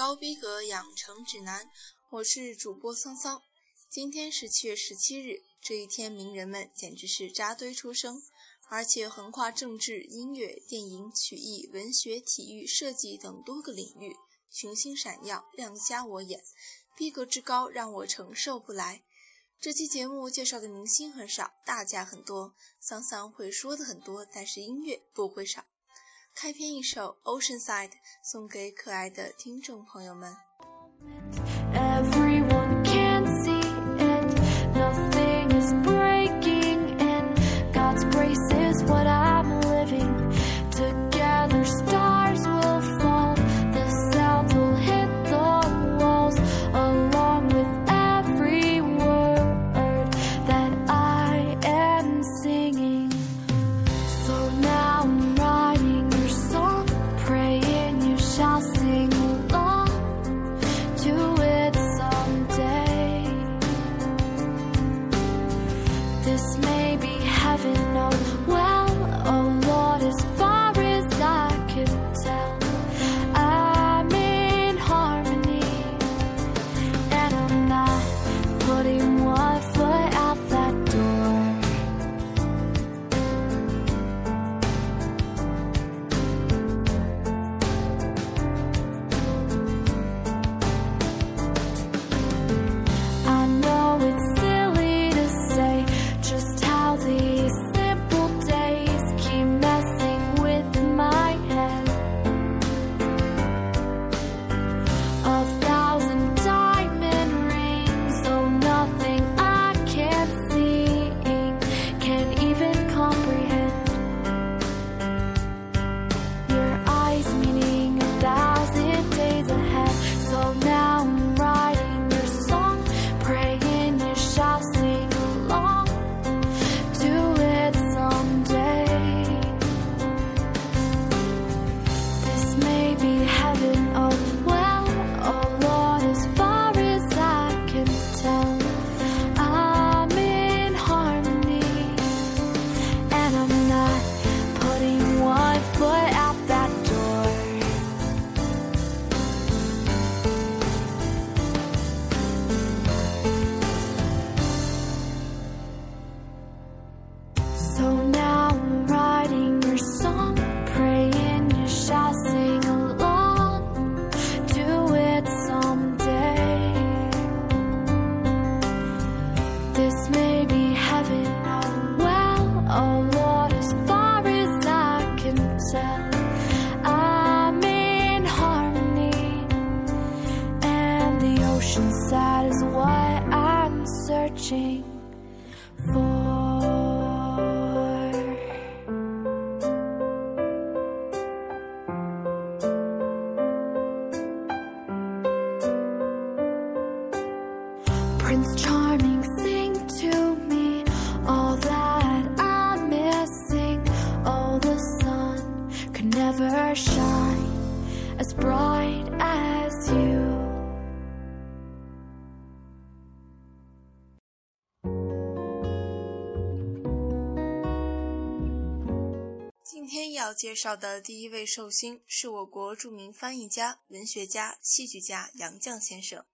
高逼格养成指南，我是主播桑桑。今天是七月十七日，这一天名人们简直是扎堆出生，而且横跨政治、音乐、电影、曲艺、文学、体育、设计等多个领域，群星闪耀，亮瞎我眼，逼格之高让我承受不来。这期节目介绍的明星很少，大家很多。桑桑会说的很多，但是音乐不会少。开篇一首《Oceanside》，送给可爱的听众朋友们。今天要介绍的第一位寿星是我国著名翻译家、文学家、戏剧家杨绛先生。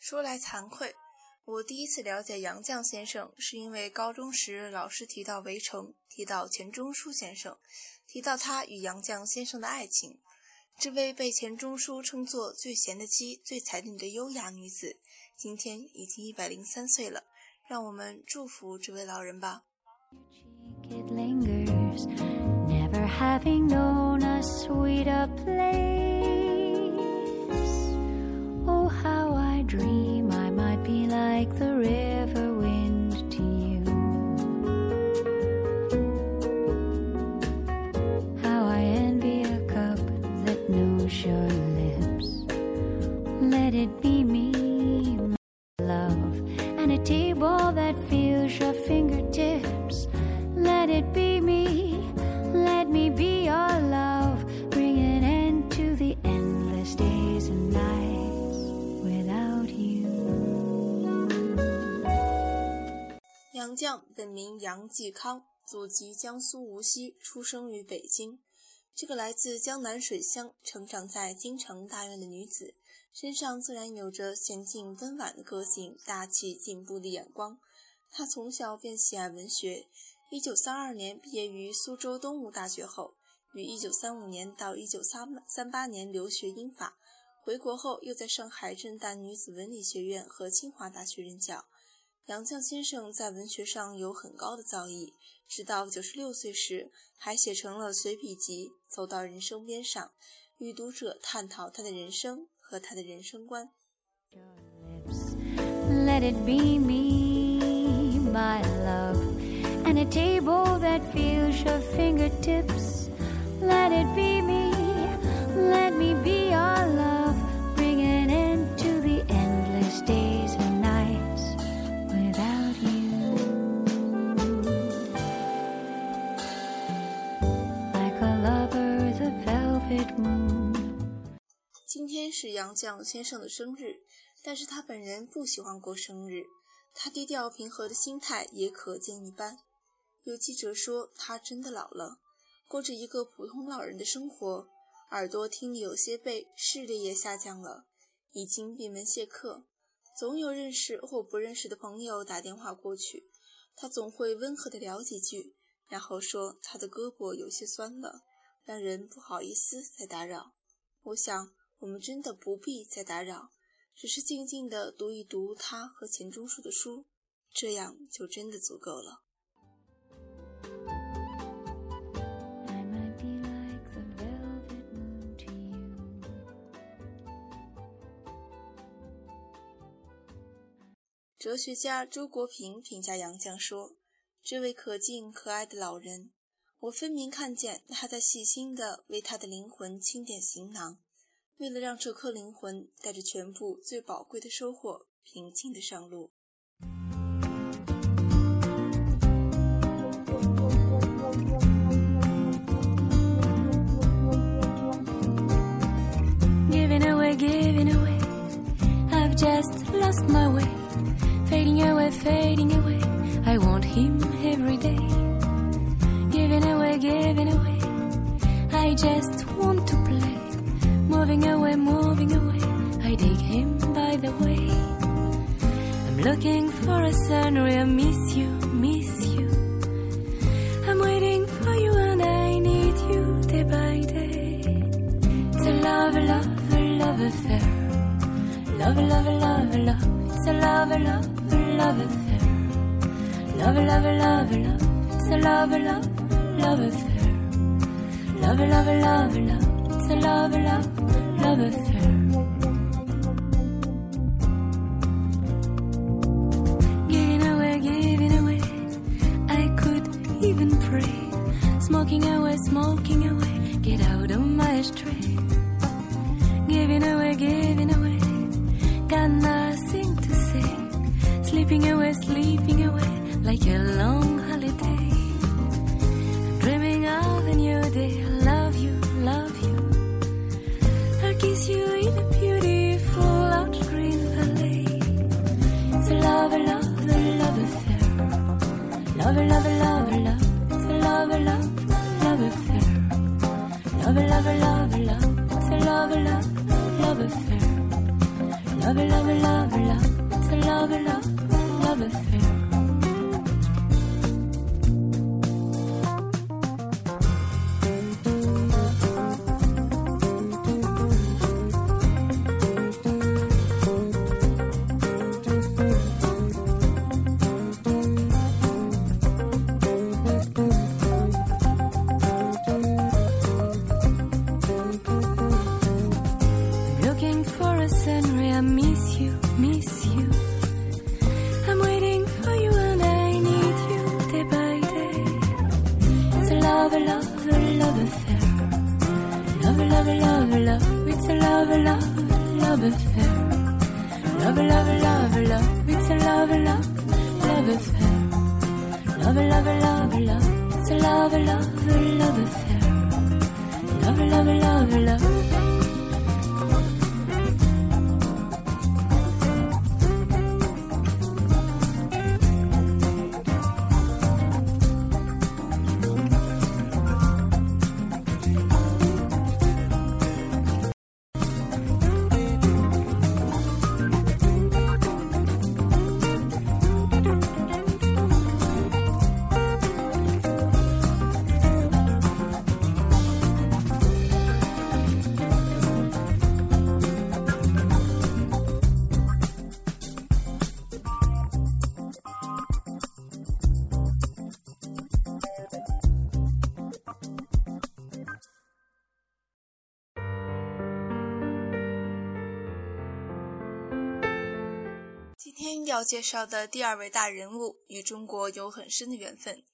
说来惭愧。我第一次了解杨绛先生，是因为高中时老师提到《围城》，提到钱钟书先生，提到他与杨绛先生的爱情。这位被钱钟书称作“最贤的妻，最才女”的优雅女子，今天已经一百零三岁了。让我们祝福这位老人吧。杨继康，祖籍江苏无锡，出生于北京。这个来自江南水乡、成长在京城大院的女子，身上自然有着娴静温婉的个性、大气进步的眼光。她从小便喜爱文学。一九三二年毕业于苏州东吴大学后，于一九三五年到一九三三八年留学英法。回国后，又在上海震旦女子文理学院和清华大学任教。杨绛先生在文学上有很高的造诣，直到九十六岁时，还写成了随笔集《走到人生边上》，与读者探讨他的人生和他的人生观。Let let love. be me, me be it your 杨绛先生的生日，但是他本人不喜欢过生日。他低调平和的心态也可见一斑。有记者说他真的老了，过着一个普通老人的生活，耳朵听力有些背，视力也下降了，已经闭门谢客。总有认识或不认识的朋友打电话过去，他总会温和的聊几句，然后说他的胳膊有些酸了，让人不好意思再打扰。我想。我们真的不必再打扰，只是静静的读一读他和钱钟书的书，这样就真的足够了。哲学家周国平评价杨绛说：“这位可敬可爱的老人，我分明看见他在细心地为他的灵魂清点行囊。”为了让这颗灵魂带着全部最宝贵的收获，平静的上路。moving away, moving away. I dig him by the way. I'm looking for a scenery. I miss you, miss you. I'm waiting for you and I need you day by day. It's a love, a love, a love affair. Love, love, love, love. It's a love, a love, a love affair. Love, love, love, love. It's a love, love, love affair. Love, love, love, love. It's a love, love other third. Giving away, giving away, I could even pray. Smoking away, smoking away, get out of my stray. Giving away, giving away, got nothing to say. Sleeping away, sleeping away, like a lone. love affair. Love, love, love, love, love, love, love, love affair. 要介绍的第二位大人物与中国有很深的缘分。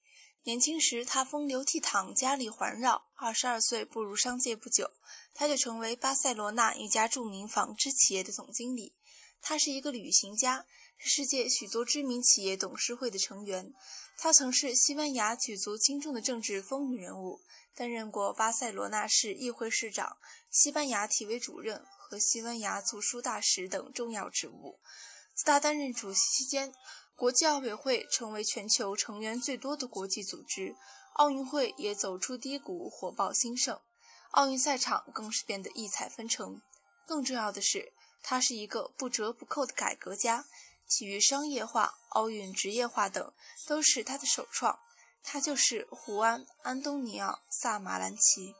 年轻时他风流倜傥，家里环绕。二十二岁步入商界不久，他就成为巴塞罗那一家著名纺织企业的总经理。他是一个旅行家，是世界许多知名企业董事会的成员。他曾是西班牙举足轻重的政治风云人物，担任过巴塞罗那市议会市长、西班牙体委主任和西班牙驻书大使等重要职务。在他担任主席期间，国际奥委会成为全球成员最多的国际组织，奥运会也走出低谷，火爆兴盛，奥运赛场更是变得异彩纷呈。更重要的是，他是一个不折不扣的改革家，体育商业化、奥运职业化等都是他的首创。他就是胡安·安东尼奥·萨马兰奇。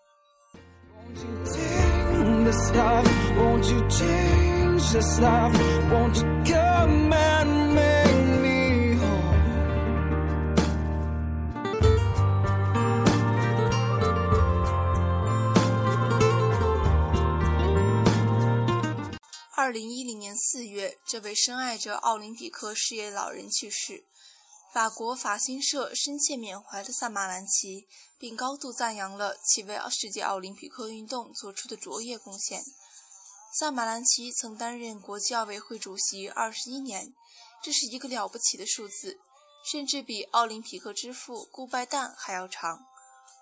二零一零年四月，这位深爱着奥林匹克事业的老人去世。法国法新社深切缅怀了萨马兰奇，并高度赞扬了其为世界奥林匹克运动做出的卓越贡献。萨马兰奇曾担任国际奥委会主席二十一年，这是一个了不起的数字，甚至比奥林匹克之父顾拜旦还要长。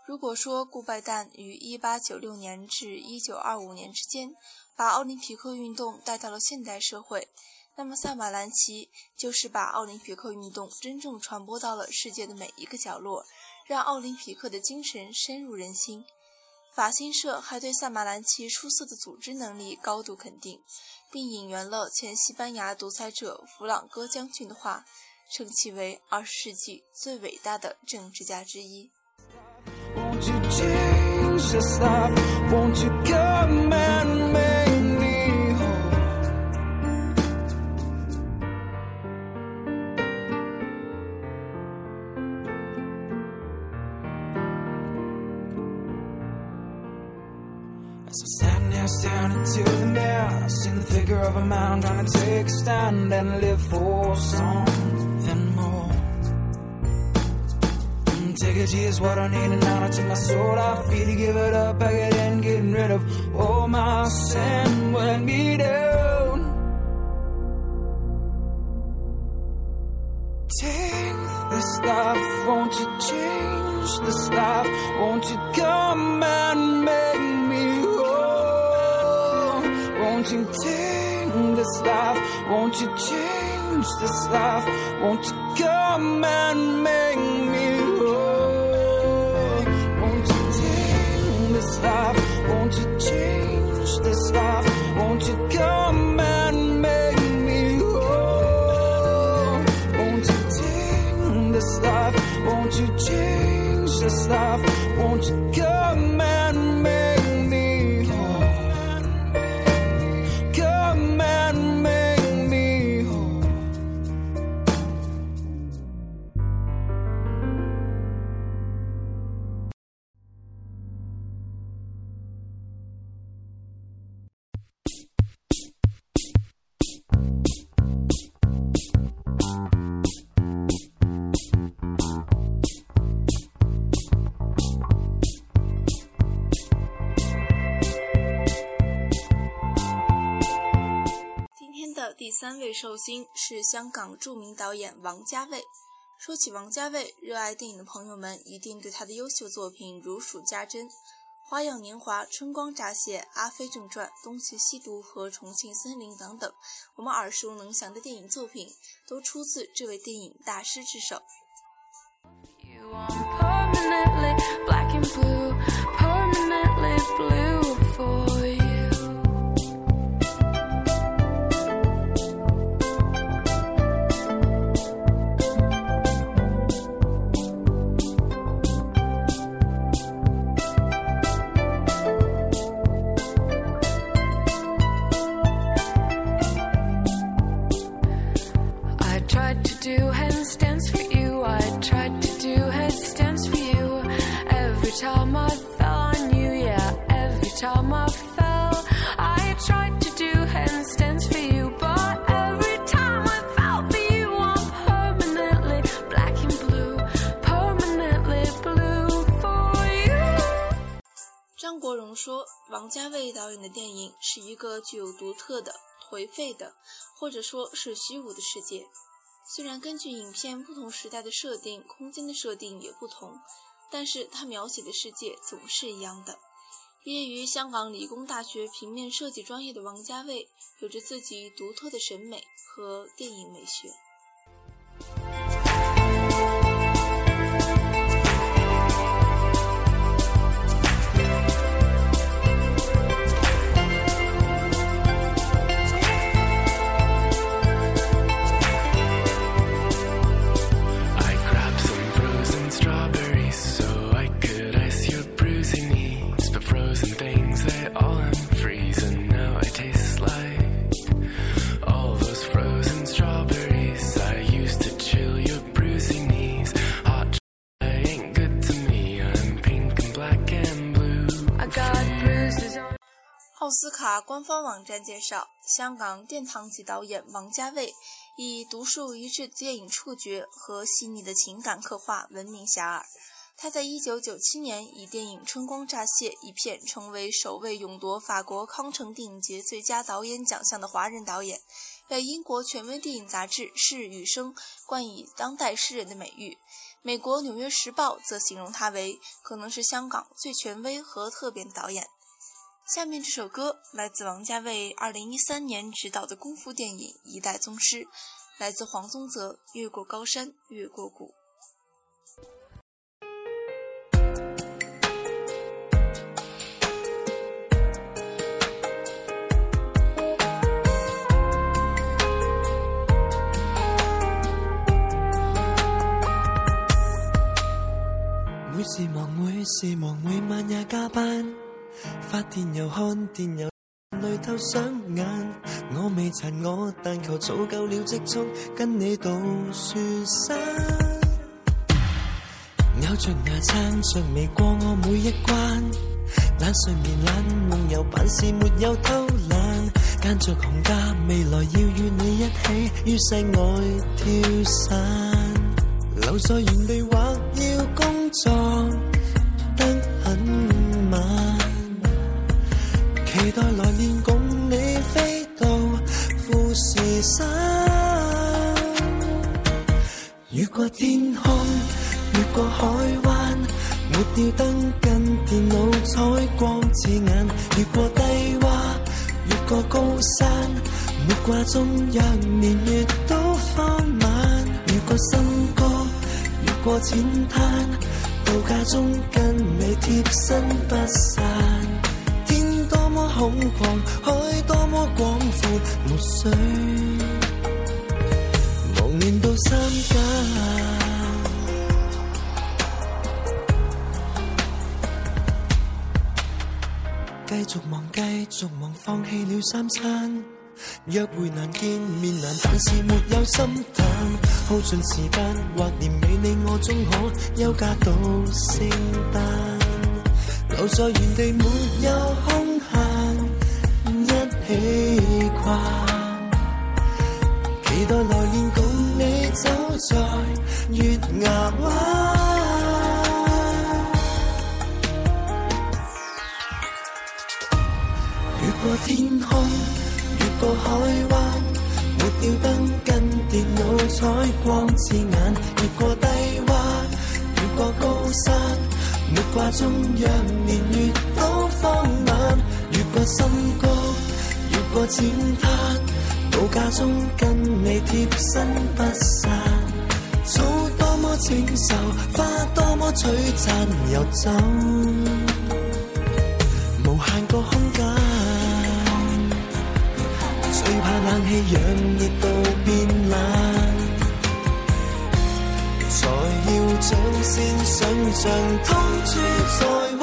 如果说顾拜旦于1896年至1925年之间把奥林匹克运动带到了现代社会，那么萨马兰奇就是把奥林匹克运动真正传播到了世界的每一个角落，让奥林匹克的精神深入人心。法新社还对萨马兰奇出色的组织能力高度肯定，并引援了前西班牙独裁者弗朗哥将军的话，称其为二十世纪最伟大的政治家之一。down into the mess Seen the figure of a man trying to take a stand and live for something more. Mm, take a is what I need, and honor to my soul. I feel to give it up, I get in, getting rid of all my sin when me down. Take this life, won't you change this life? Won't you come and make me? Won't you tame this life? Won't you change this life? Won't you come and make me whole? Won't you tame this life? Won't you change this life? Won't you come and make me whole? Won't you tame this life? Won't you change this life? Won't you come and 三位寿星是香港著名导演王家卫。说起王家卫，热爱电影的朋友们一定对他的优秀作品如数家珍，《花样年华》《春光乍泄》《阿飞正传》《东邪西毒》和《重庆森林》等等，我们耳熟能详的电影作品都出自这位电影大师之手。You are 个具有独特的颓废的，或者说是虚无的世界。虽然根据影片不同时代的设定，空间的设定也不同，但是它描写的世界总是一样的。毕业于香港理工大学平面设计专业的王家卫，有着自己独特的审美和电影美学。奥斯卡官方网站介绍，香港殿堂级导演王家卫以独树一帜的电影触觉和细腻的情感刻画闻名遐迩。他在1997年以电影《春光乍泄》一片，成为首位勇夺法国康城电影节最佳导演奖项的华人导演，被英国权威电影杂志《视与声》冠以“当代诗人”的美誉。美国《纽约时报》则形容他为可能是香港最权威和特别的导演。下面这首歌来自王家卫2013年执导的功夫电影《一代宗师》，来自黄宗泽《越过高山，越过谷》。是忙每晚也加班，发电又看电，又泪透双眼。我未残，我但求早够了积蓄，跟你度雪山。咬着牙撑着未过我每一关，懒睡眠懒梦游，办事没有偷懒。间着红家，未来要与你一起于世外跳伞。留在原地或要工作。期待来年共你飞到富士山，越过天空，越过海湾，没掉灯跟电脑，彩光刺眼。越过低洼，越过高山，没挂中一年月都放慢。越过新歌，越过浅滩，度假中跟你贴身不散。空旷海多么广阔，没水，忘念到三更。继续忙，继续忙，放弃了三餐。约会难见面难，但是没有心淡。耗尽时间或年尾，你我终可休假到圣诞。留在原地没有空。期待来年共你走在月牙湾，越过天空，越过海湾，抹掉灯跟电脑，彩光刺眼。越过低洼，越过高山，没挂中央年月都放眼。越过心谷。过践踏，度假中跟你贴身不散。草多么清秀，花多么璀璨，游走无限个空间。最怕冷气让热度变冷，才要将先想象，通处在。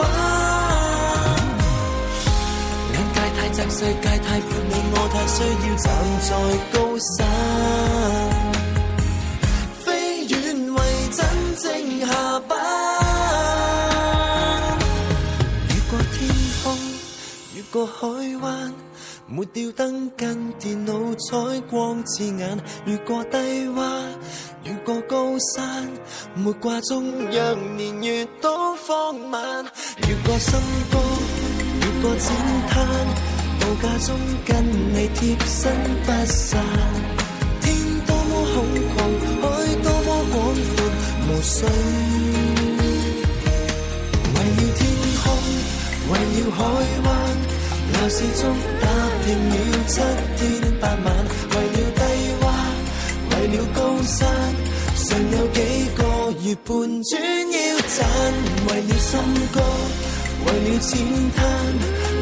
这世界太宽，你我太需要站在高山，飞远为真正下班。越过天空，越过海湾，没吊灯跟电脑彩光刺眼。越过低洼，越过高山，没挂钟，一年月都放慢。越过深谷，越过浅滩。度假中跟你贴身不散，天多么空旷，海多么广阔，无水。为了天空，为了海湾，闹市中打拼了七天八晚，为了低洼，为了高山，尚有几个月半转腰赚，为了心歌，为了浅滩。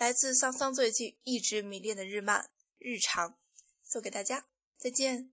来自桑桑最近一直迷恋的日漫日常，送给大家，再见。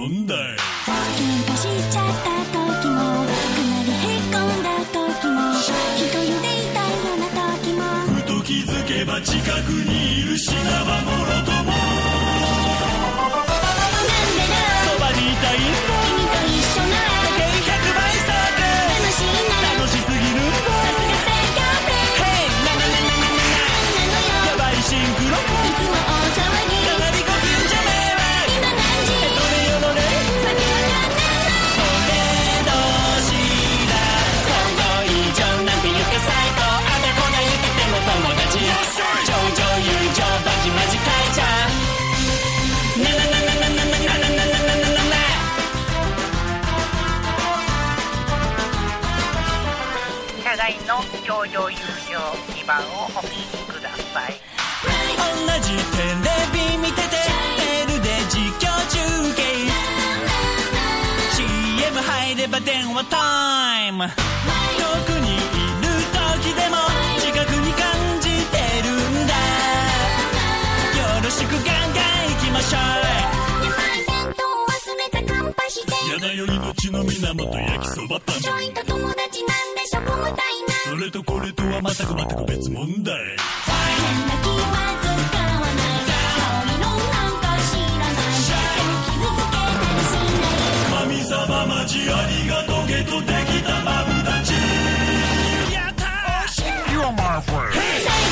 ケン喧嘩しちゃった時もかなりへこんだ時も人揺でいたような時もふと気づけば近くにいる品はもろと頂上優勝基盤をお聴きください同じテレビ見ててメールで実況中継 CM 入れば電話タイム遠くにいる時でも近くに感じてるんだよろしくガンガンいきましょうしてやだよ命の源焼きそばパンジョイと友達なんでしょこむたいなそれとこれとは全く全く別問題変な気は使わない顔のなんか知らないシャ傷つけり死んで神様マジありがとうゲットできたマブダチやったー You're my friend、hey!